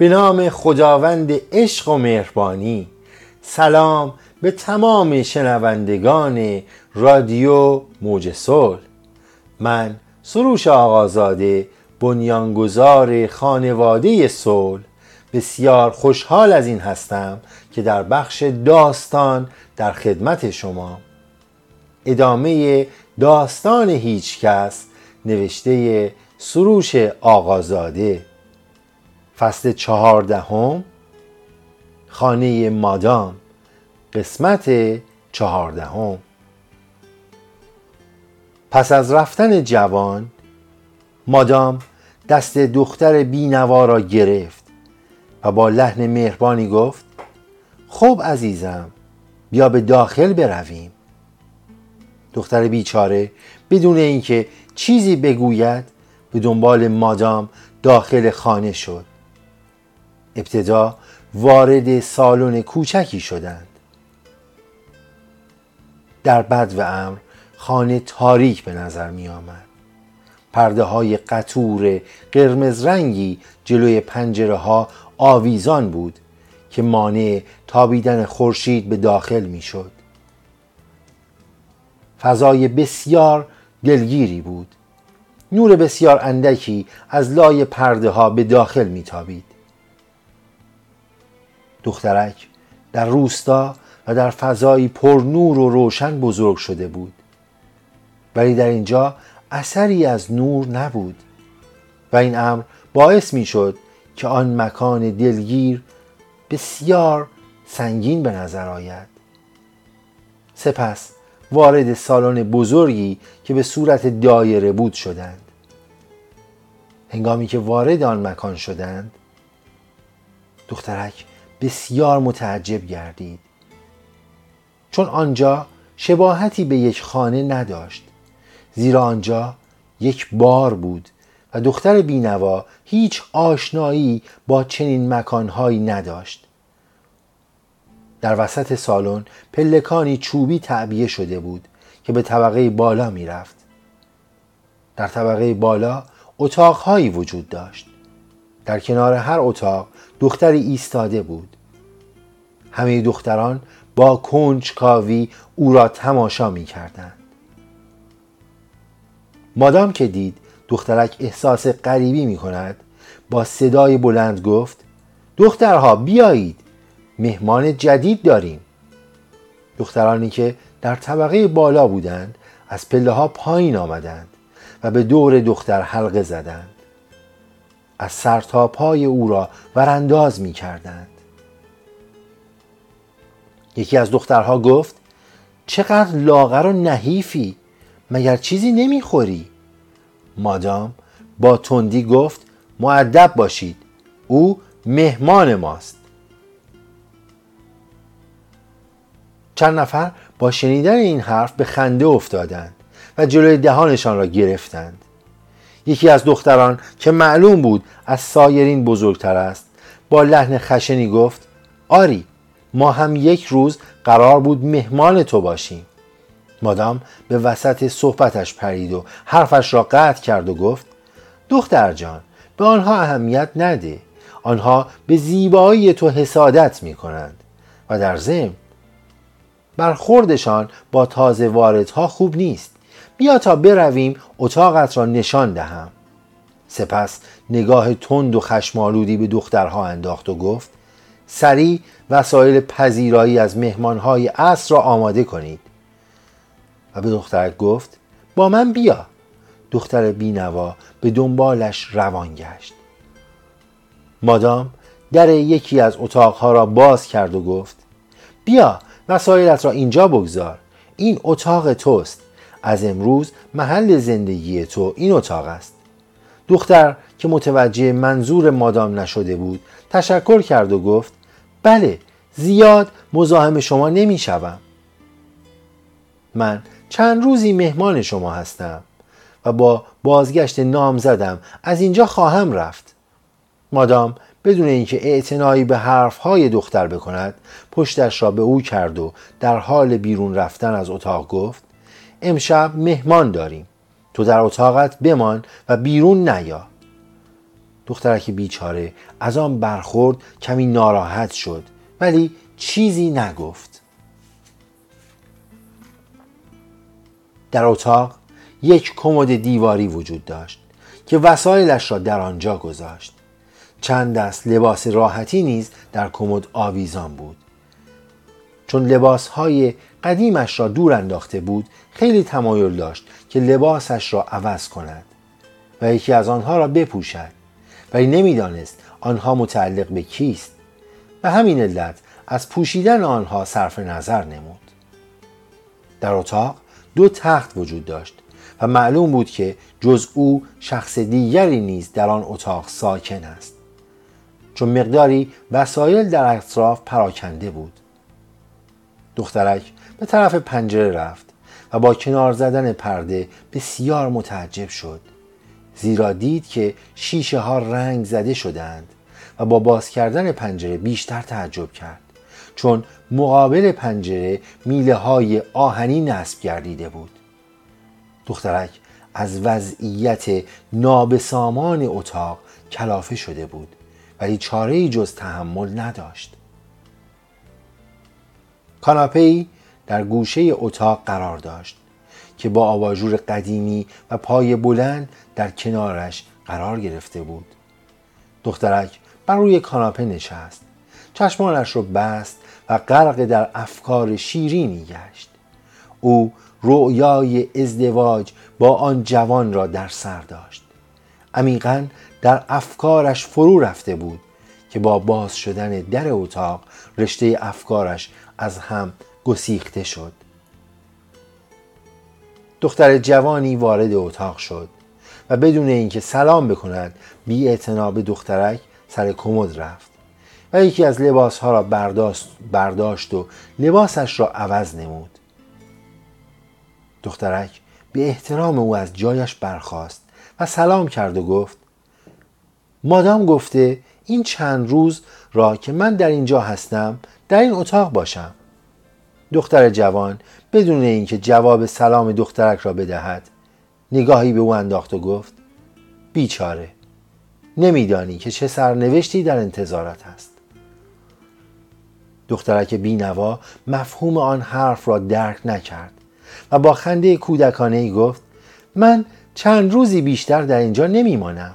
به نام خداوند عشق و مهربانی. سلام به تمام شنوندگان رادیو موج صلح. من سروش آقازاده بنیانگذار خانواده صلح. بسیار خوشحال از این هستم که در بخش داستان در خدمت شما. ادامه داستان هیچکس نوشته سروش آقازاده. فصل چهاردهم خانه مادام قسمت چهاردهم. پس از رفتن جوان مادام دست دختر بینوا را گرفت و با لحن مهربانی گفت خب عزیزم بیا به داخل برویم. دختر بیچاره بدون اینکه چیزی بگوید به دنبال مادام داخل خانه شد. ابتدا وارد سالن کوچکی شدند. در بد و امر خانه تاریک به نظر می آمد پرده های قطور قرمز رنگی جلوی پنجره ها آویزان بود که مانع تابیدن خورشید به داخل می شد فضای بسیار دلگیری بود. نور بسیار اندکی از لای پرده ها به داخل میتابید. دخترک در روستا و در فضایی پر نور و روشن بزرگ شده بود. ولی در اینجا اثری از نور نبود و این امر باعث می شد که آن مکان دلگیر بسیار سنگین به نظر آید. سپس وارد سالن بزرگی که به صورت دایره بود شدند. هنگامی که وارد آن مکان شدند دخترک بسیار متعجب گردید. چون آنجا شباهتی به یک خانه نداشت زیرا آنجا یک بار بود و دختر بینوا هیچ آشنایی با چنین مکانهایی نداشت. در وسط سالن پلکانی چوبی تعبیه شده بود که به طبقه بالا می‌رفت. در طبقه بالا اتاقهایی وجود داشت. در کنار هر اتاق دختری ایستاده بود. همه دختران با کنجکاوی او را تماشا می کردند. مادام که دید دخترک احساس غریبی می کند با صدای بلند گفت دخترها بیایید مهمان جدید داریم. دخترانی که در طبقه بالا بودند از پله ها پایین آمدند و به دور دختر حلقه زدند. از سر پای او را ورانداز می کردند یکی از دخترها گفت چقدر لاغر و نحیفی مگر چیزی نمی‌خوری؟ مادام با تندی گفت معدب باشید او مهمان ماست. چند نفر با شنیدن این حرف به خنده افتادند و جلوی دهانشان را گرفتند. یکی از دختران که معلوم بود از سایرین بزرگتر است با لحن خشنی گفت آری ما هم یک روز قرار بود مهمان تو باشیم. مادام به وسط صحبتش پرید و حرفش را قطع کرد و گفت دختر جان به آنها اهمیت نده آنها به زیبایی تو حسادت می کنند و در ضمن برخوردشان با تازه واردها خوب نیست. بیا تا برویم اتاقت را نشان دهم. سپس نگاه تند و خشمالودی به دخترها انداخت و گفت سریع وسایل پذیرایی از مهمانهای عصر را آماده کنید. و به دخترک گفت با من بیا. دختر بینوا به دنبالش روان گشت. مادام در یکی از اتاقها را باز کرد و گفت بیا وسایلت را اینجا بگذار. این اتاق توست. از امروز محل زندگی تو این اتاق است دختر که متوجه منظور مادام نشده بود تشکر کرد و گفت بله زیاد مزاحم شما نمی شوم. من چند روزی مهمان شما هستم و با بازگشت نام زدم از اینجا خواهم رفت مادام بدون اینکه اعتنایی به حرفهای دختر بکند پشتش را به او کرد و در حال بیرون رفتن از اتاق گفت امشب مهمان داریم. تو در اتاقت بمان و بیرون نیا. دخترک بیچاره از آن برخورد کمی ناراحت شد ولی چیزی نگفت. در اتاق یک کمد دیواری وجود داشت که وسایلش را در آنجا گذاشت. چند دست لباس راحتی نیز در کمد آویزان بود. چون لباس های قدیمش را دور انداخته بود خیلی تمایل داشت که لباسش را عوض کند و یکی از آنها را بپوشد ولی نمی‌دانست آنها متعلق به کیست و همین علت از پوشیدن آنها صرف نظر نمود. در اتاق دو تخت وجود داشت و معلوم بود که جز او شخص دیگری نیز در آن اتاق ساکن است چون مقداری وسایل در اطراف پراکنده بود. دخترک به طرف پنجره رفت و با کنار زدن پرده بسیار متعجب شد. زیرا دید که شیشه ها رنگ زده شدند و با باز کردن پنجره بیشتر تعجب کرد چون مقابل پنجره میله های آهنی نصب گردیده بود. دخترک از وضعیت نابسامان اتاق کلافه شده بود ولی چاره جز تحمل نداشت. کاناپه در گوشه اتاق قرار داشت که با آواژور قدیمی و پای بلند در کنارش قرار گرفته بود. دخترک بر روی کاناپه نشست. چشمانش را بست و غرق در افکار شیرینی گشت. او رؤیای ازدواج با آن جوان را در سر داشت. عمیقا در افکارش فرو رفته بود که با باز شدن در اتاق رشته افکارش از هم گسیخته شد. دختر جوانی وارد اتاق شد و بدون اینکه سلام بکند بی به دخترک سر کمد رفت و یکی از لباسها را برداشت, برداشت و لباسش را عوض نمود. دخترک به احترام او از جایش برخاست و سلام کرد و گفت مادام گفته این چند روز را که من در اینجا هستم در این اتاق باشم. دختر جوان بدون اینکه جواب سلام دخترک را بدهد نگاهی به او انداخت و گفت بیچاره نمیدانی که چه سرنوشتی در انتظارت است دخترک بینوا مفهوم آن حرف را درک نکرد و با خنده کودکانه ای گفت من چند روزی بیشتر در اینجا نمیمانم.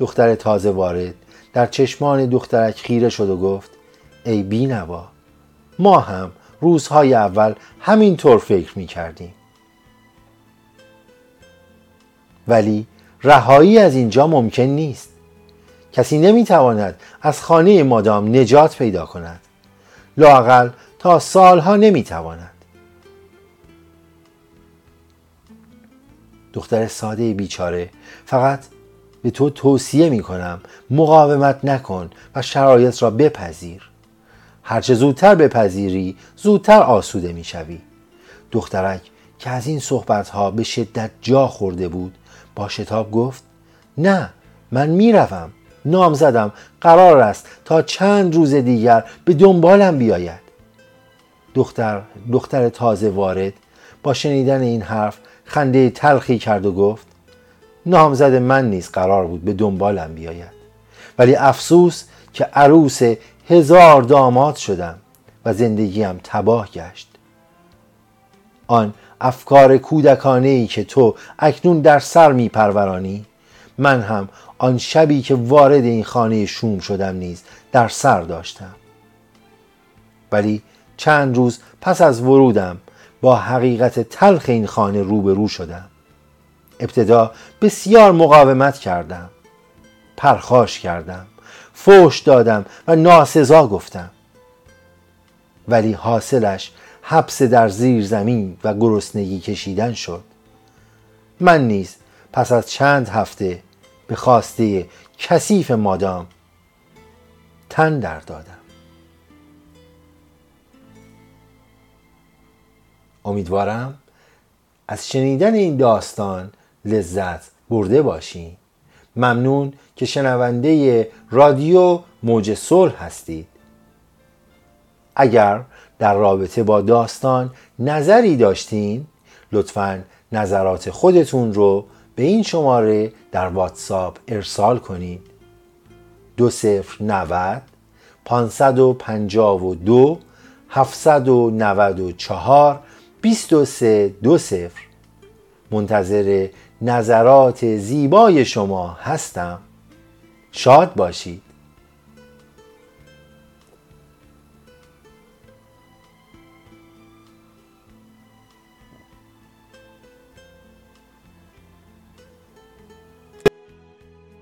دختر تازه وارد. در چشمان دخترک خیره شد و گفت ای بینوا ما هم روزهای اول همینطور فکر می کردیم ولی رهایی از اینجا ممکن نیست. کسی نمی‌تواند از خانه مادام نجات پیدا کند. لاقل تا سالها نمی‌تواند. دختر ساده بیچاره فقط به تو توصیه می کنم مقاومت نکن و شرایط را بپذیر. هرچه زودتر بپذیری زودتر آسوده می شوی. دخترک که از این صحبت ها به شدت جا خورده بود با شتاب گفت نه من می‌روم. نام زدم. قرار است تا چند روز دیگر به دنبالم بیاید. دختر دختر تازه وارد با شنیدن این حرف خنده تلخی کرد و گفت نامزد من نیز قرار بود به دنبالم بیاید. ولی افسوس که عروس هزار داماد شدم و زندگیم تباه گشت. آن افکار کودکانه ای که تو اکنون در سر می پرورانی من هم آن شبی که وارد این خانه شوم شدم نیز در سر داشتم. ولی چند روز پس از ورودم با حقیقت تلخ این خانه روبرو شدم. ابتدا بسیار مقاومت کردم. پرخاش کردم. فوش دادم و ناسزا گفتم. ولی حاصلش حبس در زیر زمین و گرسنگی کشیدن شد. من نیز پس از چند هفته به خواسته کثیف مادام تن در دادم. امیدوارم از شنیدن این داستان لذت برده باشین ممنون که شنونده رادیو موج صلح هستید. اگر در رابطه با داستان نظری داشتین لطفا نظرات خودتون رو به این شماره در واتساپ ارسال کنید. دو صفر نود پانصد و پنجاه و دو هفتصد و نود و چهار بیست و سه دو صفر. منتظر نظرات زیبای شما هستم. شاد باشید.